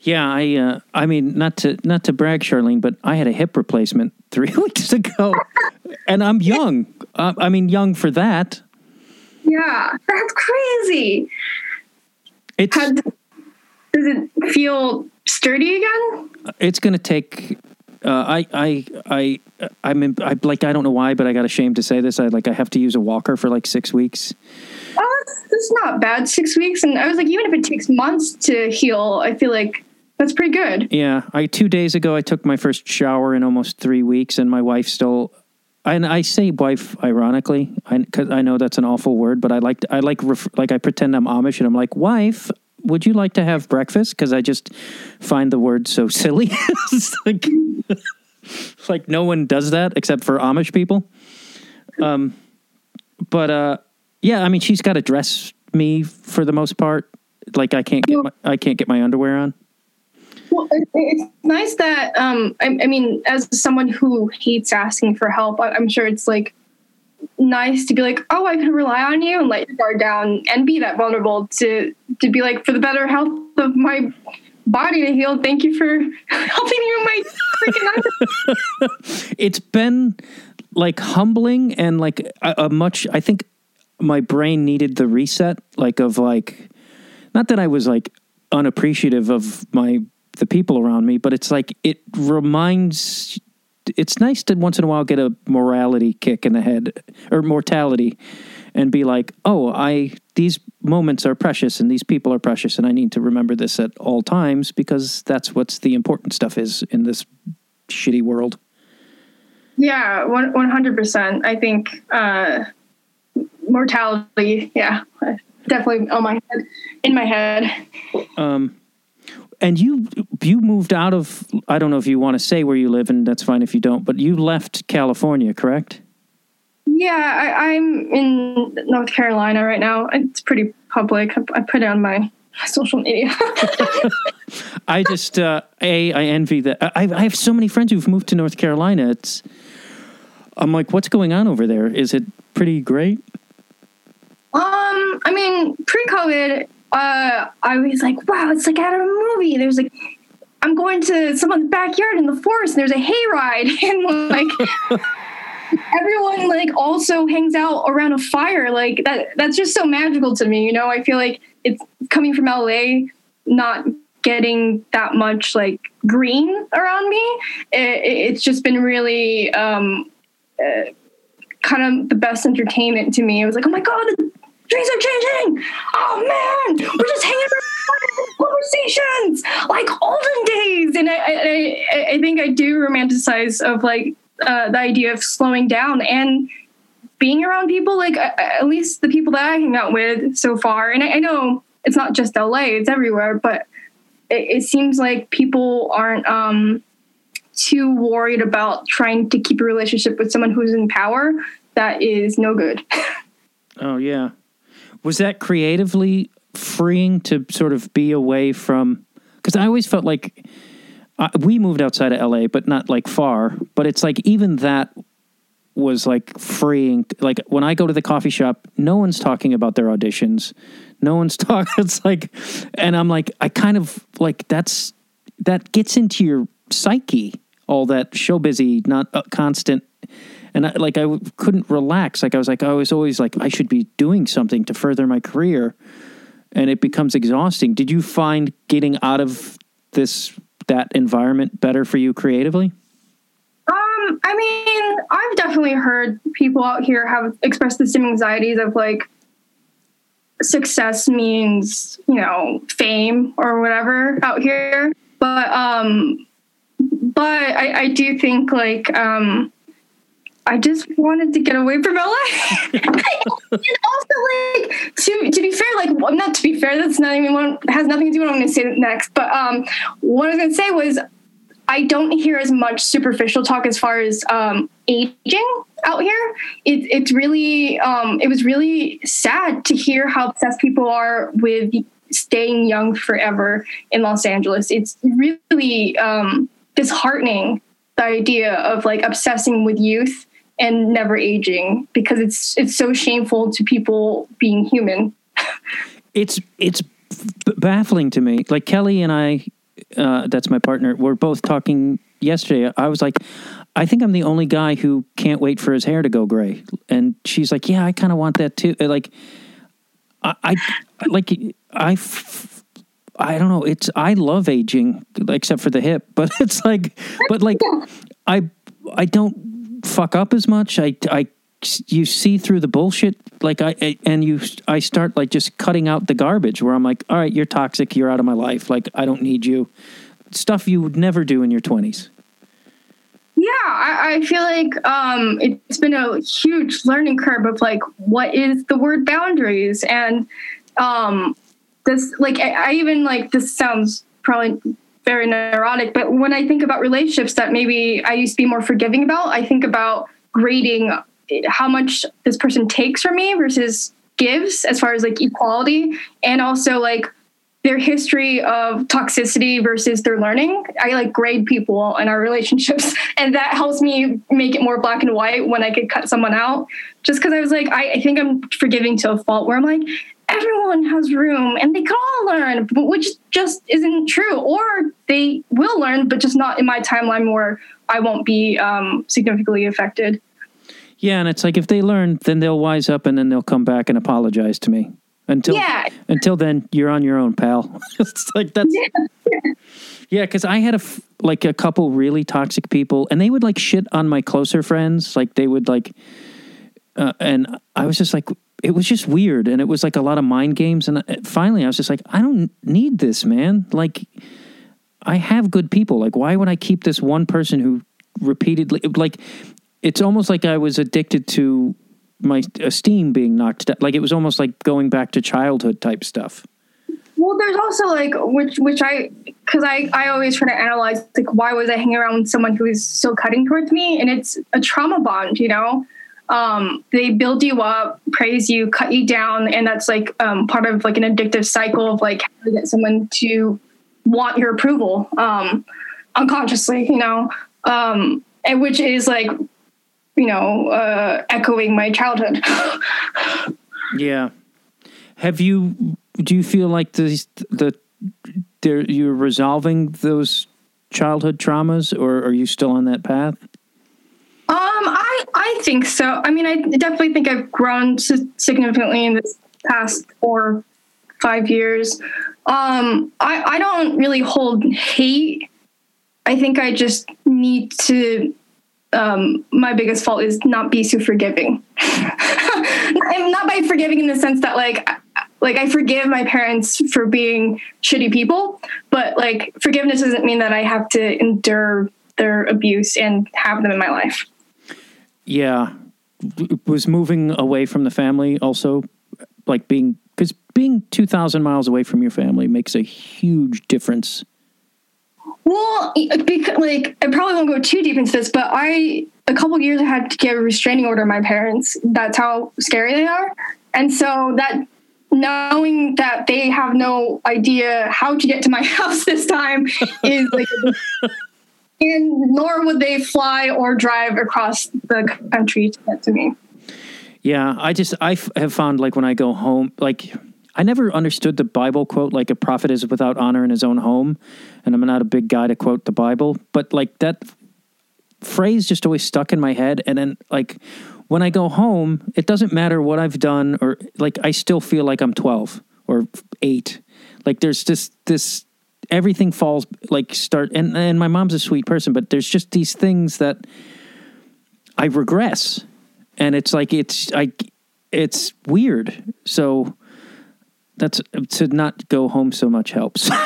Yeah, I uh, I mean not to not to brag, Charlene, but I had a hip replacement [laughs] three [laughs] weeks ago, and I'm young. Uh, I mean, young for that. Yeah, that's crazy. It's How, does it feel sturdy again? it's going to take. Uh, I I I I'm in, I like I don't know why, but I got ashamed to say this. I like I have to use a walker for like six weeks. Oh, that's, that's not bad. Six weeks, and I was like, even if it takes months to heal, I feel like that's pretty good. Yeah, I two days ago I took my first shower in almost three weeks, and my wife still. And I say wife ironically, because I, know that's an awful word, but I like I like ref, like I pretend I'm Amish, and I'm like, wife, would you like to have breakfast? Because I just find the word so silly. [laughs] like, like no one does that except for Amish people. Um, but uh, yeah, I mean, she's got to dress me for the most part. Like I can't get my, I can't get my underwear on. Well, it's nice that um, I, I mean, as someone who hates asking for help, I'm sure it's like nice to be like, oh, I can rely on you and let your guard down and be that vulnerable to to be like for the better health of my body to heal. Thank you for [laughs] helping me with my freaking [laughs] it's been like humbling and like a, a much i think my brain needed the reset like of like not that i was like unappreciative of my the people around me but it's like it reminds it's nice to once in a while get a morality kick in the head or mortality and be like oh i these moments are precious and these people are precious and i need to remember this at all times because that's what's the important stuff is in this shitty world Yeah, one hundred percent. I think uh, mortality. Yeah, definitely on my head, in my head. Um, and you you moved out of I don't know if you want to say where you live, and that's fine if you don't. But you left California, correct? Yeah, I, I'm in North Carolina right now. It's pretty public. I, I put it on my social media. [laughs] I just uh, a I envy that. I, I have so many friends who've moved to North Carolina. It's I'm like, what's going on over there? Is it pretty great? Um, I mean, pre-COVID, uh, I was like, wow, it's like out of a movie. There's like, I'm going to someone's backyard in the forest, and there's a hayride, [laughs] and like, [laughs] everyone like also hangs out around a fire. Like that, that's just so magical to me. You know, I feel like it's coming from LA, not getting that much like green around me. It, it's just been really um, uh, kind of the best entertainment to me. It was like, oh my god, the trees are changing. Oh man, we're just hanging around conversations like olden days. And I, I, I, I think I do romanticize of like uh, the idea of slowing down and being around people like uh, at least the people that I hang out with so far. And I, I know it's not just LA; it's everywhere. But it, it seems like people aren't um, too worried about trying to keep a relationship with someone who's in power. That is no good. [laughs] Oh yeah. Was that creatively freeing to sort of be away from? Because I always felt like uh, we moved outside of LA, but not like far. But it's like even that was like freeing. Like when I go to the coffee shop, no one's talking about their auditions. No one's [laughs] talking. It's like, and I'm like, I kind of like that's that gets into your psyche. All that show busy, not uh, constant and I, like I w- couldn't relax. Like I was like I was always like I should be doing something to further my career, and it becomes exhausting. Did you find getting out of this that environment better for you creatively? Um, I mean, I've definitely heard people out here have expressed the same anxieties of like success means, you know, fame or whatever out here. But um but I, I do think like um I just wanted to get away from LA. [laughs] and also like to to be fair, like well, not to be fair, that's not even one has nothing to do with what I'm gonna say next. But um what I was gonna say was I don't hear as much superficial talk as far as um, aging out here. It, it's really, um, it was really sad to hear how obsessed people are with staying young forever in Los Angeles. It's really um, disheartening the idea of like obsessing with youth and never aging because it's it's so shameful to people being human. [laughs] It's it's baffling to me. Like Kelly and I, uh, that's my partner, we're both talking yesterday. I was like, I think I'm the only guy who can't wait for his hair to go gray, and she's like, Yeah, I kind of want that too. Like, I, I like I. f- I don't know. It's I love aging, except for the hip. [laughs] But it's like, but like, [laughs] I I don't fuck up as much. I I you see through the bullshit. Like I I- and you I start like just cutting out the garbage. Where I'm like, all right, you're toxic. You're out of my life. Like I don't need you. Stuff you would never do in your twenties. Yeah, I, I feel like um, it's been a huge learning curve of like what is the word boundaries and um, this like I, I even like this sounds probably very neurotic, but when I think about relationships that maybe I used to be more forgiving about, I think about grading how much this person takes from me versus gives as far as like equality and also like their history of toxicity versus their learning. I like grade people in our relationships, [laughs] and that helps me make it more black and white when I could cut someone out. Just because I was like, I, I think I'm forgiving to a fault where I'm like, everyone has room and they can all learn, but which just isn't true. Or they will learn, but just not in my timeline where I won't be um, significantly affected. Yeah, and it's like if they learn, then they'll wise up, and then they'll come back and apologize to me. Until Yeah. until then, you're on your own, pal. [laughs] it's like that's yeah. [laughs] Because I had a f- like a couple really toxic people, and they would like shit on my closer friends. Like they would like, uh, and I was just like, it was just weird, and it was like a lot of mind games. And uh, finally, I was just like, I don't need this, man. Like, I have good people. Like, why would I keep this one person who repeatedly like? It's almost like I was addicted to my esteem being knocked down. Like it was almost like going back to childhood type stuff. Well, there's also like which which I because I I always try to analyze like why was I hanging around with someone who is so cutting towards me, and it's a trauma bond, you know. Um, they build you up, praise you, cut you down, and that's like um, part of like an addictive cycle of like how to get someone to want your approval um, unconsciously, you know, um, and which is like you know uh, echoing my childhood. [laughs] Yeah. Have you? Do you feel like the the there you're resolving those childhood traumas, or are you still on that path? Um, I I think so. I mean, I definitely think I've grown significantly in this past four, five years. Um, I I don't really hold hate. I think I just need to. Um, my biggest fault is not be so forgiving. [laughs] Not by forgiving in the sense that like like I forgive my parents for being shitty people, but like forgiveness doesn't mean that I have to endure their abuse and have them in my life. Yeah. Was moving away from the family also like being because being two thousand miles away from your family makes a huge difference. Well, uh, because, like I probably won't go too deep into this, but I a couple years I had to get a restraining order on my parents. That's how scary they are, and so that knowing that they have no idea how to get to my [laughs] house this time is like, [laughs] and nor would they fly or drive across the country to get to me. Yeah, I just I f- have found like when I go home, like I never understood the Bible quote like a prophet is without honor in his own home, and I'm not a big guy to quote the Bible, but like that phrase just always stuck in my head, and then like when I go home, it doesn't matter what I've done or like I still feel like I'm 12 or 8. Like there's just this everything falls like start and and my mom's a sweet person, but there's just these things that I regress and it's like it's I it's weird. So that's to not go home so much helps. [laughs]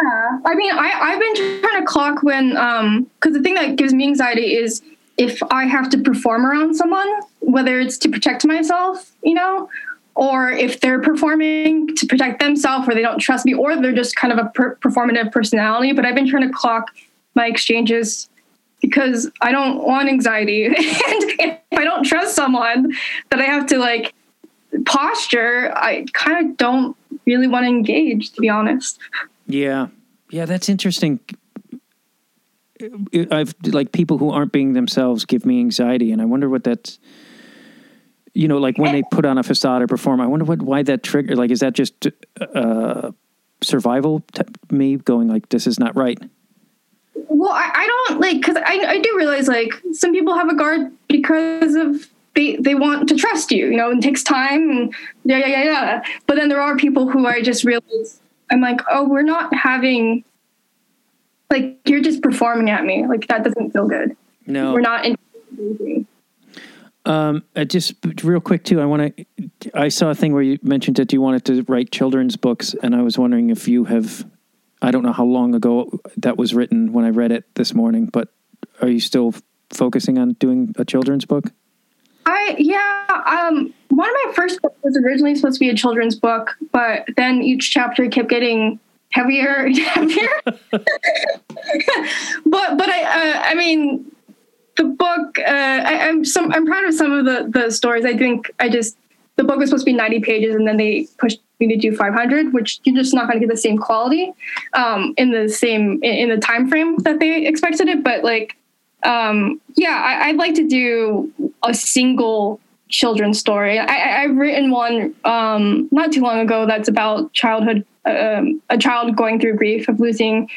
Yeah, I mean, I I've been trying to clock when um because the thing that gives me anxiety is if I have to perform around someone, whether it's to protect myself, you know, or if they're performing to protect themselves, or they don't trust me, or they're just kind of a per- performative personality. But I've been trying to clock my exchanges because I don't want anxiety, [laughs] and if I don't trust someone that I have to like posture, I kind of don't really want to engage, to be honest. yeah. Yeah, that's interesting. I've like people who aren't being themselves give me anxiety and I wonder what that's you know like when they put on a facade or perform I wonder what why that trigger like is that just uh survival t- me going like this is not right. Well, I, I don't like because I, I do realize like some people have a guard because of they they want to trust you, you know, and it takes time and yeah yeah yeah yeah. But then there are people who I just realize I'm like, oh, we're not having like you're just performing at me. Like that doesn't feel good. No, We're not in Um, just real quick too. I want to. I saw a thing where you mentioned that you wanted to write children's books, and I was wondering if you have. I don't know how long ago that was written when I read it this morning, but are you still focusing on doing a children's book? I yeah. Um, one of my first books was originally supposed to be a children's book, but then each chapter kept getting heavier and [laughs] heavier. [laughs] but but I uh, I mean the book uh, I, I'm some I'm proud of some of the the stories. I think I just the book was supposed to be 90 pages and then they pushed me to do 500 which you're just not going to get the same quality um, in the same in, in the time frame that they expected it but like um, yeah I, i'd like to do a single children's story I, i've written one um, not too long ago that's about childhood um, a child going through grief of losing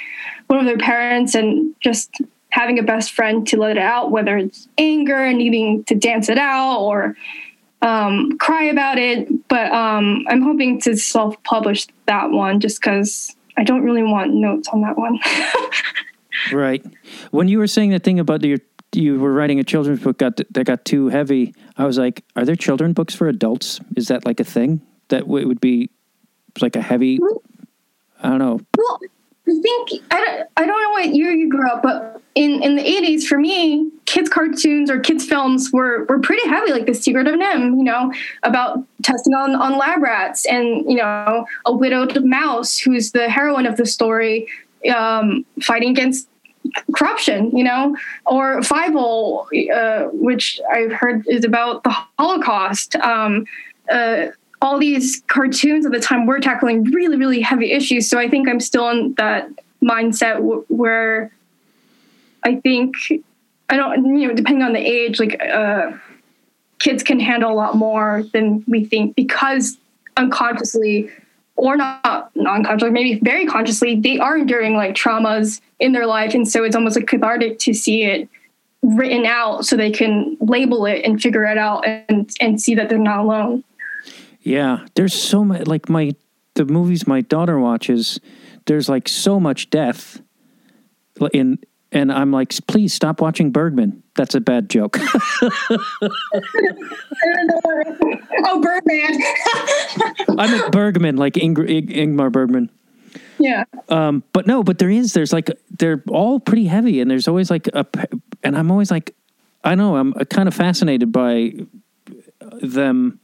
one of their parents and just having a best friend to let it out whether it's anger and needing to dance it out or um, cry about it, but um, I'm hoping to self publish that one just because I don't really want notes on that one. [laughs] Right. When you were saying that thing about your you were writing a children's book got that got too heavy, I was like, are there children books for adults? Is that like a thing that w- would be like a heavy? I don't know. well, I think I don't, I don't know what year you grew up, but in, in the 80s, for me, kids' cartoons or kids' films were, were pretty heavy, like The Secret of NIMH, you know, about testing on, on lab rats and, you know, a widowed mouse who's the heroine of the story um, fighting against corruption, you know, or Fievel, uh, which I've heard is about the Holocaust. Um, uh, all these cartoons at the time were tackling really, really heavy issues. So I think I'm still in that mindset w- where I think I don't, you know, depending on the age, like uh, kids can handle a lot more than we think because unconsciously or not unconsciously, maybe very consciously, they are enduring like traumas in their life. And so it's almost like cathartic to see it written out so they can label it and figure it out and, and see that they're not alone. Yeah, there's so much like my the movies my daughter watches. There's like so much death in, and I'm like, please stop watching Bergman. That's a bad joke. [laughs] oh, Bergman. I'm meant Bergman, like Ingr- Ing- Ingmar Bergman. yeah. Um, but no, but there is. There's like they're all pretty heavy, and there's always like a, and I'm always like, I know I'm kind of fascinated by them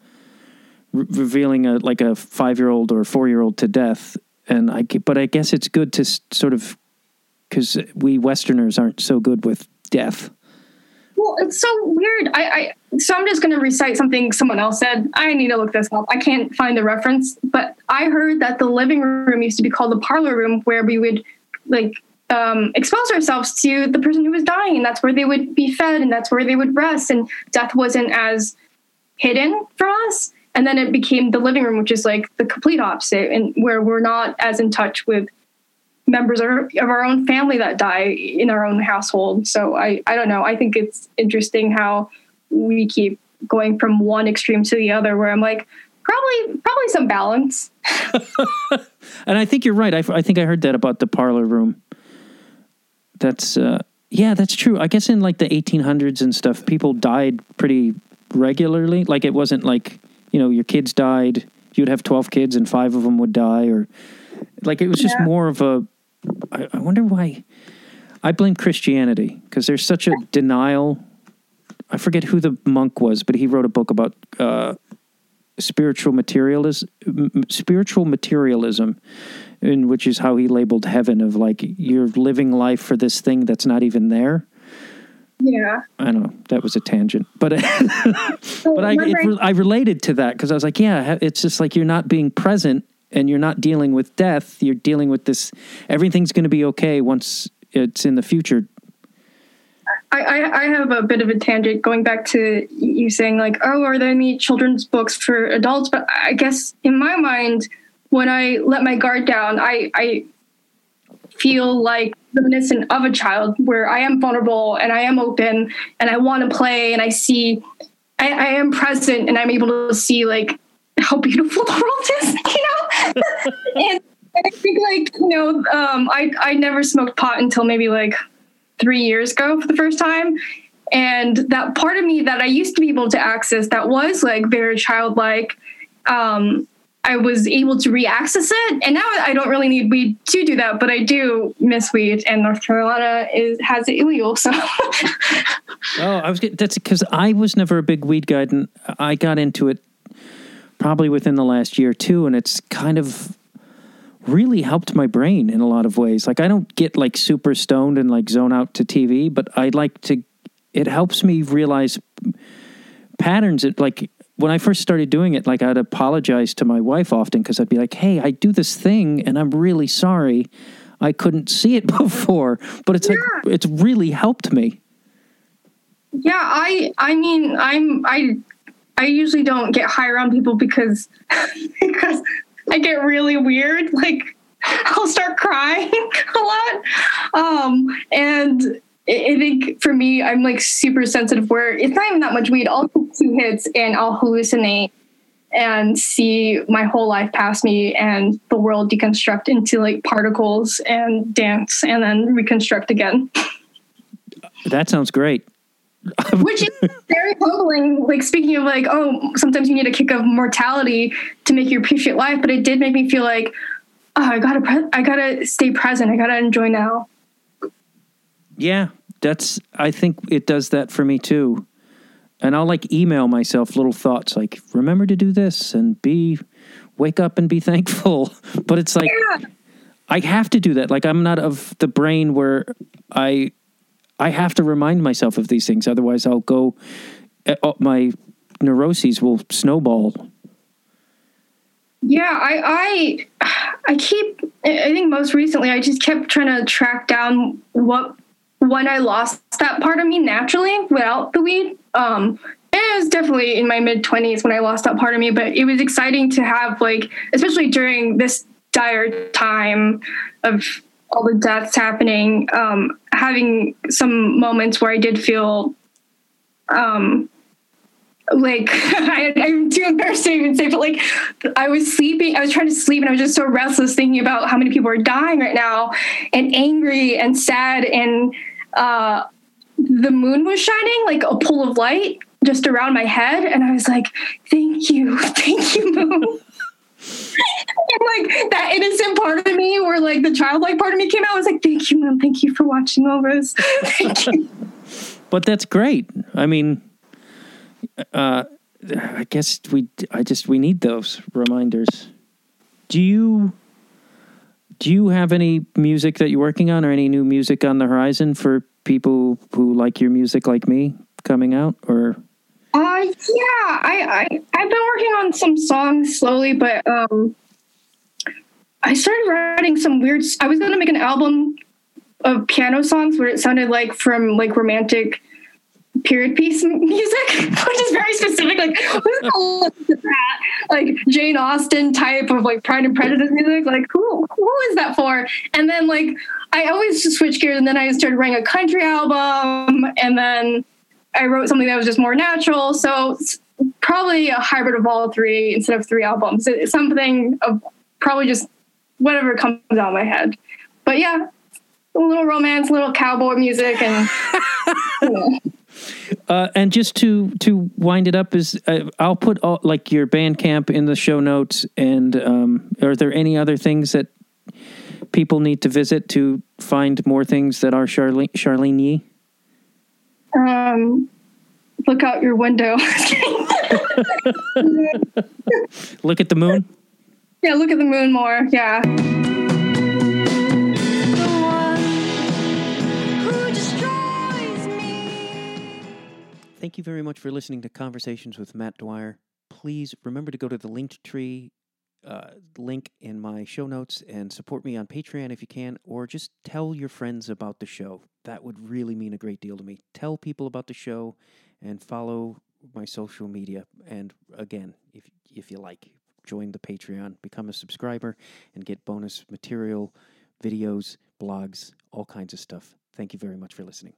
re- revealing a like a five year old or four year old to death, and I but I guess it's good to sort of because we Westerners aren't so good with death. Well, it's so weird. I, I so I'm just going to recite something someone else said. I need to look this up. I can't find the reference, but I heard that the living room used to be called the parlor room, where we would like um, expose ourselves to the person who was dying, and that's where they would be fed, and that's where they would rest, and death wasn't as hidden for us. And then it became the living room, which is like the complete opposite, and where we're not as in touch with members of our, own family that die in our own household. So I, I don't know. I think it's interesting how we keep going from one extreme to the other where I'm like, probably, probably some balance. [laughs] And I think you're right. I, I think I heard that about the parlor room. That's uh, yeah, that's true. I guess in like the 1800s and stuff, people died pretty regularly. Like it wasn't like you know your kids died. You'd have 12 kids and five of them would die, or like it was just Yeah. more of a. I, I wonder why. I blame Christianity because there's such a denial. I forget who the monk was, but he wrote a book about uh, spiritual materialism, spiritual materialism, in which is how he labeled heaven of like you're living life for this thing that's not even there. Yeah. I don't know. That was a tangent, but So [laughs] oh, but I it, I related to that because I was like, yeah, it's just like you're not being present and you're not dealing with death. You're dealing with this. Everything's going to be okay once it's in the future. I, I, I have a bit of a tangent going back to you saying like, oh, are there any children's books for adults? But I guess in my mind, when I let my guard down, I I feel like reminiscent of a child where I am vulnerable and I am open and I want to play and I see I, I am present and I'm able to see like how beautiful [laughs] the world is, you know? [laughs] and I think like, you know, um, I, I never smoked pot until maybe like three years ago for the first time. And that part of me that I used to be able to access that was like very childlike, um, I was able to re-access it, and now I don't really need weed to do that, but I do miss weed, and North Carolina is has it illegal. So, [laughs] oh, I was that's because I was never a big weed guy, and I got into it probably within the last year or two, and it's kind of really helped my brain in a lot of ways. Like I don't get like super stoned and like zone out to TV, but I like to. It helps me realize patterns. It like when I first started doing it, like I'd apologize to my wife often because I'd be like, "Hey, I do this thing, and I'm really sorry. I couldn't see it [laughs] before, but it's yeah. like it's really helped me." Yeah, I I mean, I'm I I usually don't get high around people because [laughs] because I get really weird. Like [laughs] I'll start crying a lot, um, and I think for me, I'm like super sensitive where it's not even that much weed. I'll two hits and I'll hallucinate and see my whole life pass me and the world deconstruct into like particles and dance and then reconstruct again. That sounds great. [laughs] Which is very humbling. Like speaking of like, oh, sometimes you need a kick of mortality to make you appreciate life, but it did make me feel like, oh, I gotta, pre- I gotta stay present. I gotta enjoy now. Yeah, that's I think it does that for me too. And I'll like email myself little thoughts like remember to do this and be wake up and be thankful. [laughs] But it's like yeah. I have to do that. Like I'm not of the brain where I I have to remind myself of these things otherwise I'll go eh, oh, my neuroses will snowball. Yeah, I I I keep I think most recently I just kept trying to track down what when I lost that part of me naturally without the weed. Um, it was definitely in my mid 20s when I lost that part of me, but it was exciting to have, like, especially during this dire time of all the deaths happening, um, having some moments where I did feel um, like [laughs] I, am too embarrassed to even say, but like I was sleeping, I was trying to sleep, and I was just so restless thinking about how many people are dying right now, and angry and sad, and uh, the moon was shining like a pool of light just around my head, and I was like, "Thank you, [laughs] thank you, moon." [laughs] and like that innocent part of me, where like the childlike part of me came out, I was like, "Thank you, moon. Thank you for watching over us. [laughs] Thank you." But that's great. I mean uh, I guess we. I just we need those reminders. Do you? Do you have any music that you're working on, or any new music on the horizon for people who like your music, like me, coming out? Or uh, yeah, I, I I've been working on some songs slowly, but um, I started writing some weird. I was gonna make an album of piano songs where it sounded like from like romantic period piece music, [laughs] which is very specific. Like, who's that? Like Jane Austen type of like Pride and Prejudice music. Like, who who is that for? And then like I always just switch gears, and then I started writing a country album, and then I wrote something that was just more natural. So probably a hybrid of all three instead of three albums. It's something of probably just whatever comes out of my head. But yeah, a little romance, a little cowboy music, and. [laughs] You know. Uh, and just to to wind it up is uh, I'll put all, like your Bandcamp in the show notes. And um, are there any other things that people need to visit to find more things that are Charlene Charlene Yi? Um, look out your window. [laughs] look at the moon. Yeah, look at the moon more. Yeah. Thank you very much for listening to Conversations with Matt Dwyer. Please remember to go to the Linktree uh, link in my show notes and support me on Patreon if you can, or just tell your friends about the show. That would really mean a great deal to me. Tell people about the show and follow my social media. And again, if if you like, join the Patreon, become a subscriber, and get bonus material, videos, blogs, all kinds of stuff. Thank you very much for listening.